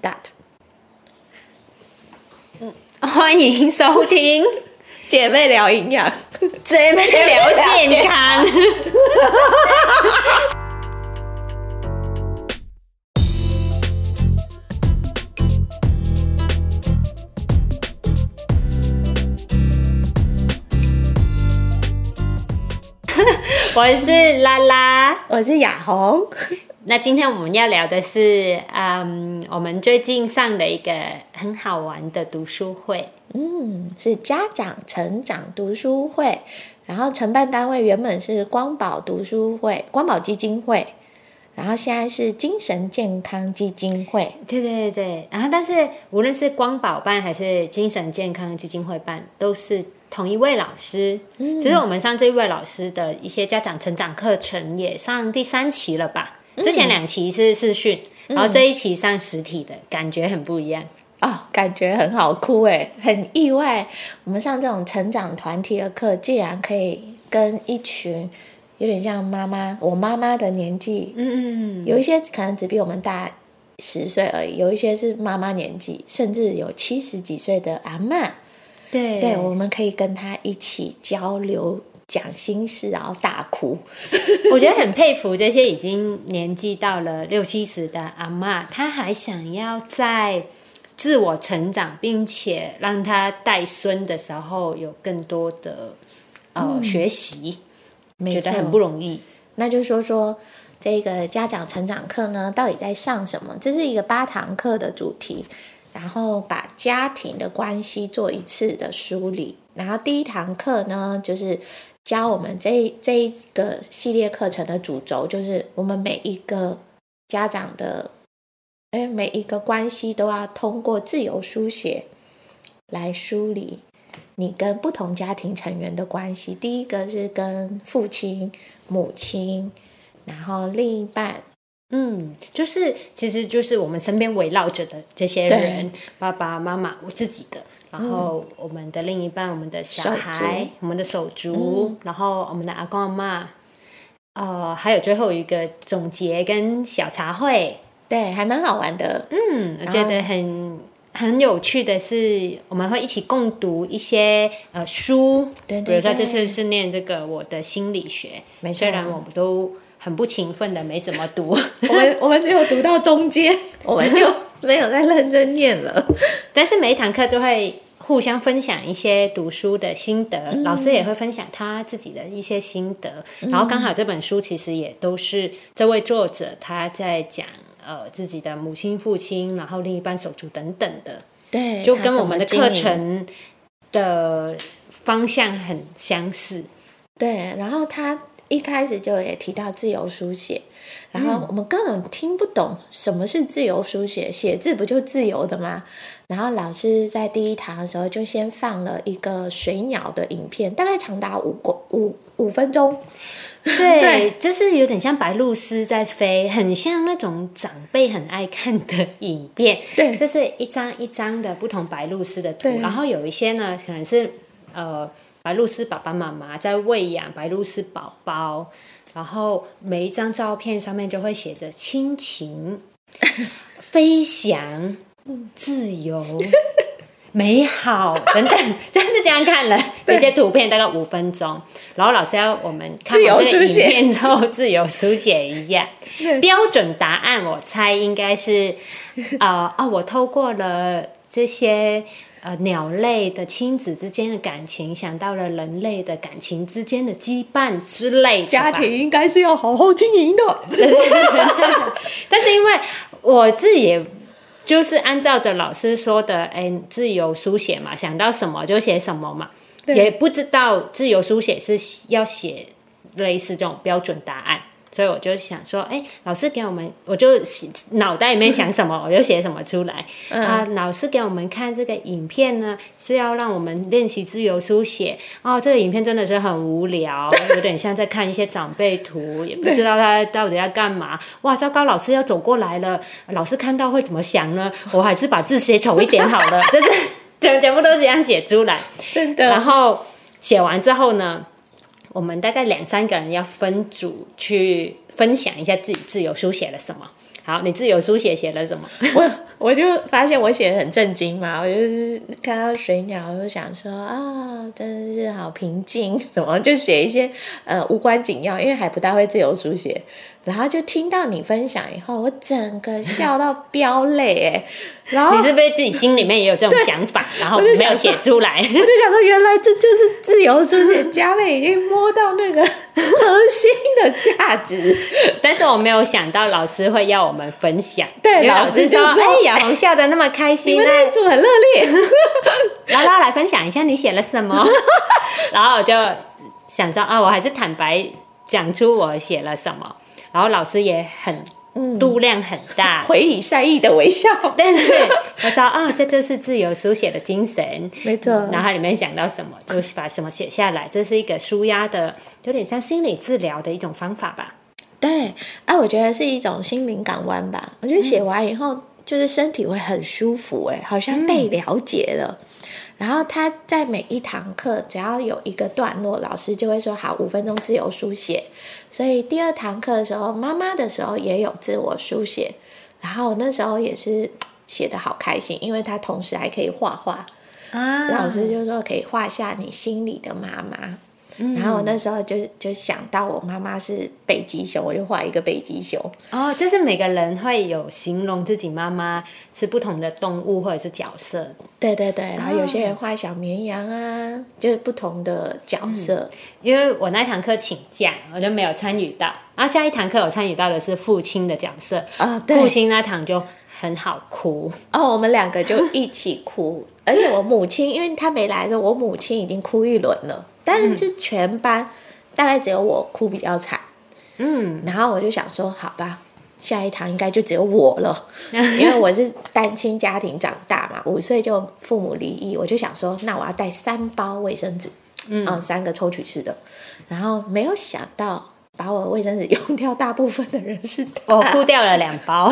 start。欢迎收听姐妹聊营养，姐妹聊健康。我是拉拉，我是雅红。那今天我们要聊的是，嗯，我们最近上的一个很好玩的读书会，嗯，是家长成长读书会。然后承办单位原本是光宝读书会、光宝基金会，然后现在是精神健康基金会。对对对，然后但是无论是光宝办还是精神健康基金会办，都是同一位老师。嗯，只是我们上这一位老师的一些家长成长课程也上第三期了吧？之前两期是视讯，然后这一期上实体的感觉很不一样哦，感觉很好哭诶，很意外。我们上这种成长团体的课，竟然可以跟一群有点像妈妈，我妈妈的年纪，嗯嗯嗯，有一些可能只比我们大十岁而已，有一些是妈妈年纪，甚至有七十几岁的阿妈，对对，我们可以跟她一起交流。讲心事，然后大哭。我觉得很佩服这些已经年纪到了六七十的阿妈，她还想要在自我成长，并且让她带孙的时候有更多的呃学习，觉得很不容易。那就说说这个家长成长课呢，到底在上什么？这是一个八堂课的主题，然后把家庭的关系做一次的梳理。然后第一堂课呢，就是。教我们这这一个系列课程的主轴，就是我们每一个家长的，哎，每一个关系都要通过自由书写来梳理你跟不同家庭成员的关系。第一个是跟父亲、母亲，然后另一半，嗯，就是其实就是我们身边围绕着的这些人，爸爸妈妈，我自己的。然后我们的另一半，我们的小孩，我们的手足，然后我们的阿公阿妈，呃，还有最后一个总结跟小茶会，对，还蛮好玩的。嗯，我觉得很很有趣的是，我们会一起共读一些呃书，对，比如说这次是念这个我的心理学，虽然我们都很不勤奋的没怎么读，我们我们只有读到中间，我们就。没有在认真念了，但是每一堂课就会互相分享一些读书的心得，老师也会分享他自己的一些心得，然后刚好这本书其实也都是这位作者他在讲呃自己的母亲、父亲，然后另一半手足等等的，对，就跟我们的课程的方向很相似，对，然后他一开始就也提到自由书写。然后我们根本听不懂什么是自由书写，写字不就自由的吗？然后老师在第一堂的时候就先放了一个水鸟的影片，大概长达五个五五分钟。对，就是有点像白鹭鸶在飞，很像那种长辈很爱看的影片。对，就是一张一张的不同白鹭鸶的图，然后有一些呢可能是呃白鹭鸶爸爸妈妈在喂养白鹭鸶宝宝。然后每一张照片上面就会写着亲情、飞翔、自由、美好等等，就是这样看了这些图片大概五分钟。然后老师要我们看完这个影片之后自由书写一下标准答案。我猜应该是啊啊，我透过了这些。呃，鸟类的亲子之间的感情，想到了人类的感情之间的羁绊之类。家庭应该是要好好经营的。但是因为我自己也就是按照着老师说的，哎，自由书写嘛，想到什么就写什么嘛，也不知道自由书写是要写类似这种标准答案。所以我就想说，哎，老师给我们，我就脑袋里面想什么，我就写什么出来。啊，老师给我们看这个影片呢，是要让我们练习自由书写。哦，这个影片真的是很无聊，有点像在看一些长辈图，也不知道他到底在干嘛。哇，糟糕，老师要走过来了，老师看到会怎么想呢？我还是把字写丑一点好了，就是全全部都这样写出来。真的。然后写完之后呢？我们大概两三个人要分组去分享一下自己自由书写了什么，好，你自由书写写了什么？我我就发现我写的很震惊嘛，我就是看到水鸟，我就想说啊，真是好平静，什么就写一些呃无关紧要，因为还不大会自由书写。然后就听到你分享以后，我整个笑到飙泪哎！然后你是不是自己心里面也有这种想法，然后没有写出来？我就想说，原来这就是自由书写，嘉妹已经摸到那个核心的价值。但是我没有想到老师会要我们分享。对，老师就说：“哎，雅红笑的那么开心，你们那组很热烈。然后来分享一下你写了什么。然后我就想说啊，我还是坦白讲出我写了什么。然后老师也很度量很大，回以善意的微笑。对对，我说啊，这就是自由书写的精神，没错。然后里面想到什么，就是把什么写下来，这是一个舒压的，有点像心理治疗的一种方法吧。对，哎，我觉得是一种心灵港湾吧。我觉得写完以后，就是身体会很舒服，哎，好像被了解了。然后他在每一堂课，只要有一个段落，老师就会说好五分钟自由书写。所以第二堂课的时候，妈妈的时候也有自我书写。然后那时候也是写的好开心，因为他同时还可以画画。啊，老师就说可以画下你心里的妈妈。然后我那时候就就想到我妈妈是北极熊，我就画一个北极熊。哦，就是每个人会有形容自己妈妈是不同的动物或者是角色。对对对，然后有些人画小绵羊啊，就是不同的角色。因为我那堂课请假，我就没有参与到。然后下一堂课我参与到的是父亲的角色。啊，对。父亲那堂就很好哭。哦，我们两个就一起哭，而且我母亲，因为她没来的时候，我母亲已经哭一轮了。但是这全班大概只有我哭比较惨，嗯，然后我就想说，好吧，下一堂应该就只有我了，因为我是单亲家庭长大嘛，五岁就父母离异，我就想说，那我要带三包卫生纸，嗯，三个抽取式的，然后没有想到把我卫生纸用掉大部分的人是我哭掉了两包，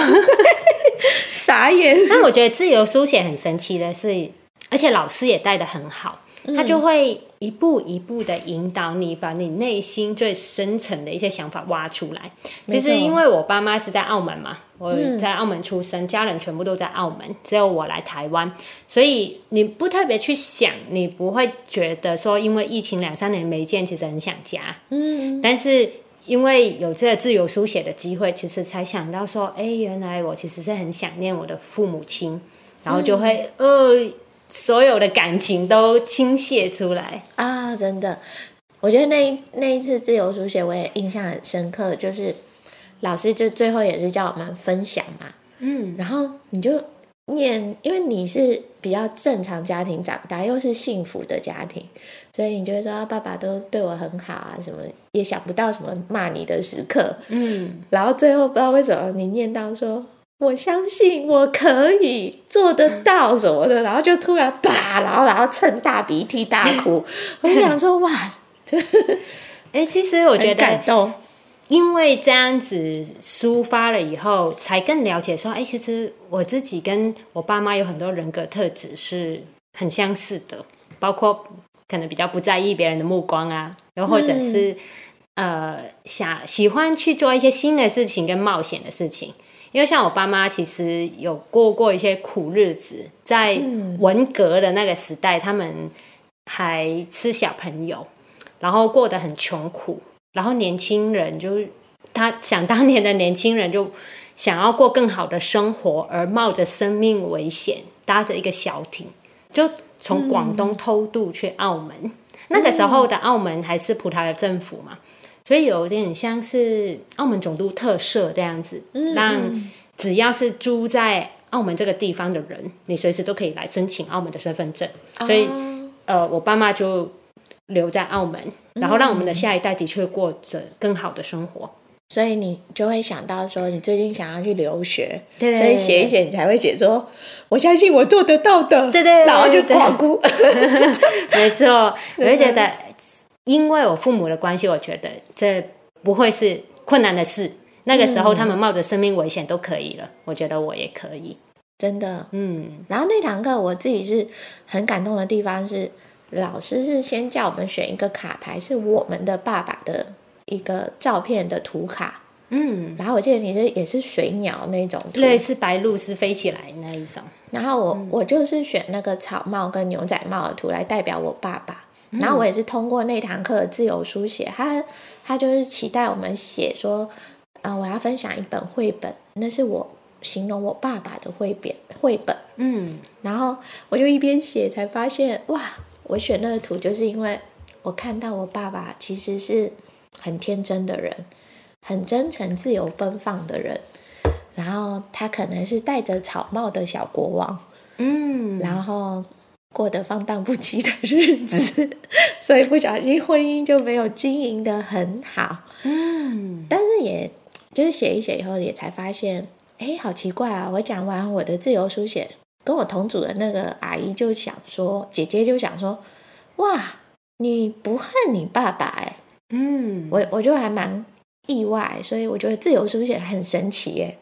傻眼。但我觉得自由书写很神奇的是，而且老师也带的很好。他就会一步一步的引导你，把你内心最深层的一些想法挖出来。其实因为我爸妈是在澳门嘛，我在澳门出生，家人全部都在澳门，只有我来台湾，所以你不特别去想，你不会觉得说因为疫情两三年没见，其实很想家。嗯，但是因为有这个自由书写的机会，其实才想到说，哎，原来我其实是很想念我的父母亲，然后就会呃。所有的感情都倾泻出来啊！真的，我觉得那那一次自由书写我也印象很深刻，就是老师就最后也是叫我们分享嘛，嗯，然后你就念，因为你是比较正常家庭长大，又是幸福的家庭，所以你就会说爸爸都对我很好啊，什么也想不到什么骂你的时刻，嗯，然后最后不知道为什么你念到说。我相信我可以做得到什么的，然后就突然啪，然后然后蹭大鼻涕大哭。我想说哇，哎，其实我觉得感动，因为这样子抒发了以后，才更了解说，哎，其实我自己跟我爸妈有很多人格特质是很相似的，包括可能比较不在意别人的目光啊，又或者是呃想喜欢去做一些新的事情跟冒险的事情。因为像我爸妈，其实有过过一些苦日子，在文革的那个时代，他们还吃小朋友，然后过得很穷苦。然后年轻人就是他想当年的年轻人就想要过更好的生活，而冒着生命危险搭着一个小艇，就从广东偷渡去澳门。那个时候的澳门还是葡萄牙政府嘛。所以有点像是澳门总督特赦这样子，让只要是住在澳门这个地方的人，你随时都可以来申请澳门的身份证。所以，呃，我爸妈就留在澳门，然后让我们的下一代的确过着更好的生活。所以你就会想到说，你最近想要去留学，所以写一写，你才会写说，我相信我做得到的。对对，然后就狂哭。没错，我就觉得。因为我父母的关系，我觉得这不会是困难的事。那个时候，他们冒着生命危险都可以了，我觉得我也可以，真的。嗯，然后那堂课我自己是很感动的地方是，老师是先叫我们选一个卡牌，是我们的爸爸的一个照片的图卡。嗯，然后我记得你是也是水鸟那种图，类似白鹭是飞起来那一种。然后我我就是选那个草帽跟牛仔帽的图来代表我爸爸。然后我也是通过那堂课自由书写，他他就是期待我们写说，呃，我要分享一本绘本，那是我形容我爸爸的绘本绘本。嗯，然后我就一边写，才发现哇，我选那个图就是因为我看到我爸爸其实是很天真的人，很真诚、自由奔放的人，然后他可能是戴着草帽的小国王。嗯，然后。过得放荡不羁的日子，所以不小心婚姻就没有经营的很好。嗯，但是也就是写一写以后，也才发现，哎，好奇怪啊！我讲完我的自由书写，跟我同组的那个阿姨就想说，姐姐就想说，哇，你不恨你爸爸哎？嗯，我我就还蛮意外，所以我觉得自由书写很神奇耶。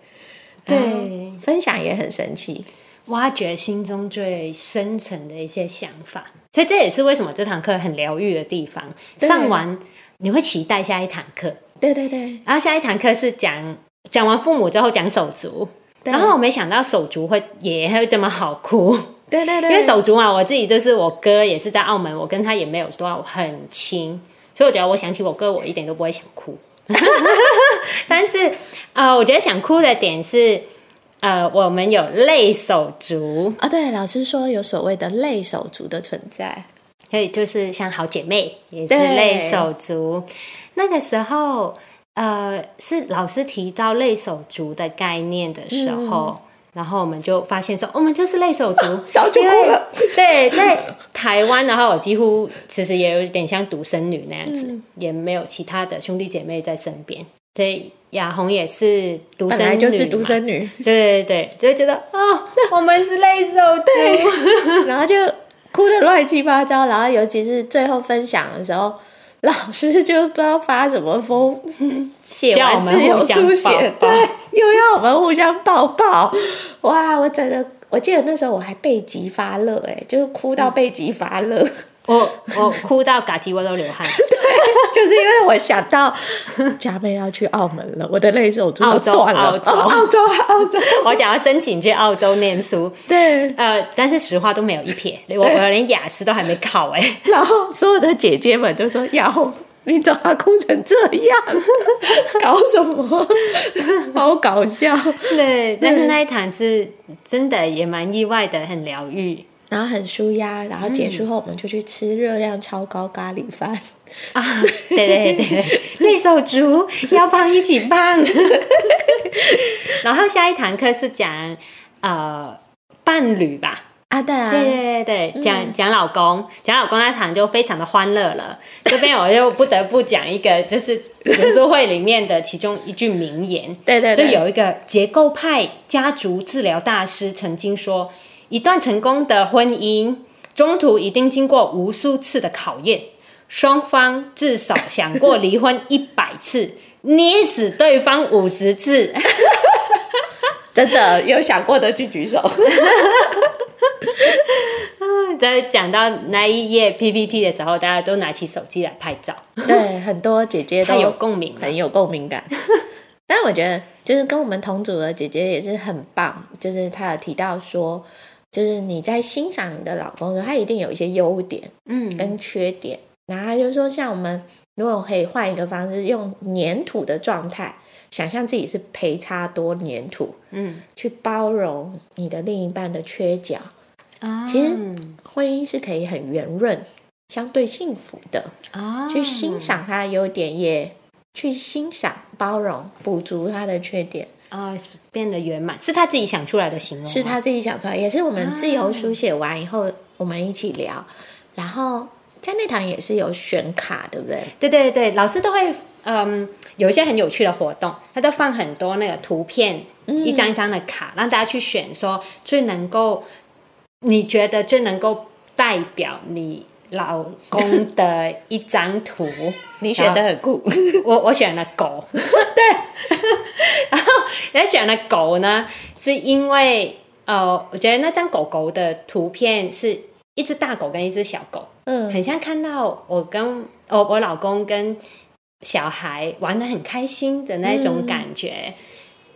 对，分享也很神奇。挖掘心中最深层的一些想法，所以这也是为什么这堂课很疗愈的地方。上完你会期待下一堂课，对对对。然后下一堂课是讲讲完父母之后讲手足，然后我没想到手足会也会这么好哭，对对对。因为手足嘛，我自己就是我哥也是在澳门，我跟他也没有多少很亲，所以我觉得我想起我哥，我一点都不会想哭。但是呃，我觉得想哭的点是。呃，我们有类手足。啊，对，老师说有所谓的类手足的存在，所以就是像好姐妹也是类手足。那个时候，呃，是老师提到类手足的概念的时候，然后我们就发现说，我们就是类手足，早就哭了。对，在台湾的话，我几乎其实也有点像独生女那样子，也没有其他的兄弟姐妹在身边，所以。雅红也是独生女，本来就是独生女，对对对，就会觉得哦，我们是泪手足，然后就哭的乱七八糟，然后尤其是最后分享的时候，老师就不知道发什么疯，写完自由书写，对，又要我们互相抱抱，哇，我整个，我记得那时候我还背脊发热，哎，就是哭到背脊发热。我我哭到嘎叽窝都流汗，对，就是因为我想到佳妹要去澳门了，我的泪手就断了。澳洲，澳洲，澳洲，我想要申请去澳洲念书，对，呃，但是实话都没有一撇，我我连雅思都还没考哎。然后所有的姐姐们都说：“雅红，你怎么哭成这样？搞什么？好搞笑。”对，但是那一堂是真的也蛮意外的，很疗愈。然后很舒压，然后结束后我们就去吃热量超高咖喱饭啊！对对对，内手足要胖一起胖。然后下一堂课是讲呃伴侣吧？啊对啊，对对对对，讲讲老公，讲老公那堂就非常的欢乐了。这边我又不得不讲一个，就是读书会里面的其中一句名言。对对，就有一个结构派家族治疗大师曾经说。一段成功的婚姻，中途一定经过无数次的考验，双方至少想过离婚一百次，捏死对方五十次。真的有想过的举举手。在讲到那一页 PPT 的时候，大家都拿起手机来拍照。对，很多姐姐都有共鸣，很有共鸣感。但我觉得，就是跟我们同组的姐姐也是很棒，就是她有提到说。就是你在欣赏你的老公的时候，他一定有一些优点，嗯，跟缺点。然后他就说，像我们如果可以换一个方式，用粘土的状态，想象自己是陪差多粘土，嗯，去包容你的另一半的缺角。啊，其实婚姻是可以很圆润、相对幸福的。啊，去欣赏他的优点，也去欣赏、包容、补足他的缺点。啊，变得圆满是他自己想出来的形容，是他自己想出来，也是我们自由书写完以后，我们一起聊。然后在那堂也是有选卡，对不对？对对对，老师都会嗯有一些很有趣的活动，他都放很多那个图片，一张一张的卡，让大家去选，说最能够你觉得最能够代表你老公的一张图。你选的很酷，我我选了狗，对。然后人选了狗呢，是因为呃，我觉得那张狗狗的图片是一只大狗跟一只小狗，嗯，很像看到我跟我我老公跟小孩玩的很开心的那种感觉。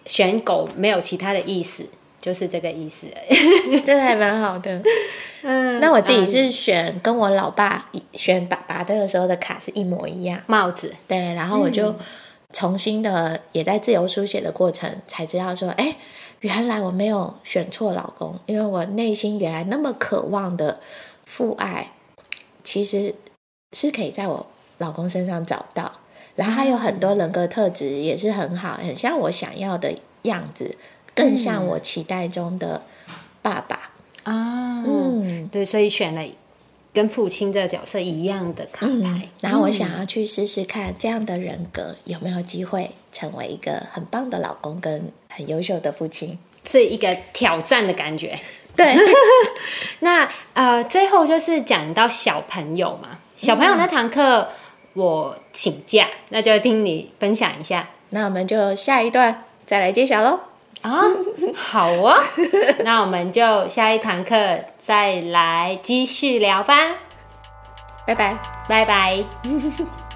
选狗没有其他的意思，就是这个意思。这还蛮好的。嗯，那我自己是选跟我老爸选爸爸的时候的卡是一模一样，帽子。对，然后我就重新的也在自由书写的过程才知道说，哎，原来我没有选错老公，因为我内心原来那么渴望的父爱，其实是可以在我老公身上找到。然后还有很多人格特质也是很好，很像我想要的样子，更像我期待中的爸爸啊。嗯，对，所以选了跟父亲这个角色一样的卡牌。然后我想要去试试看，这样的人格有没有机会成为一个很棒的老公跟很优秀的父亲，是一个挑战的感觉。对，那呃，最后就是讲到小朋友嘛，小朋友那堂课。我请假，那就听你分享一下。那我们就下一段再来揭晓喽。啊，好啊，那我们就下一堂课再来继续聊吧。拜拜，拜拜。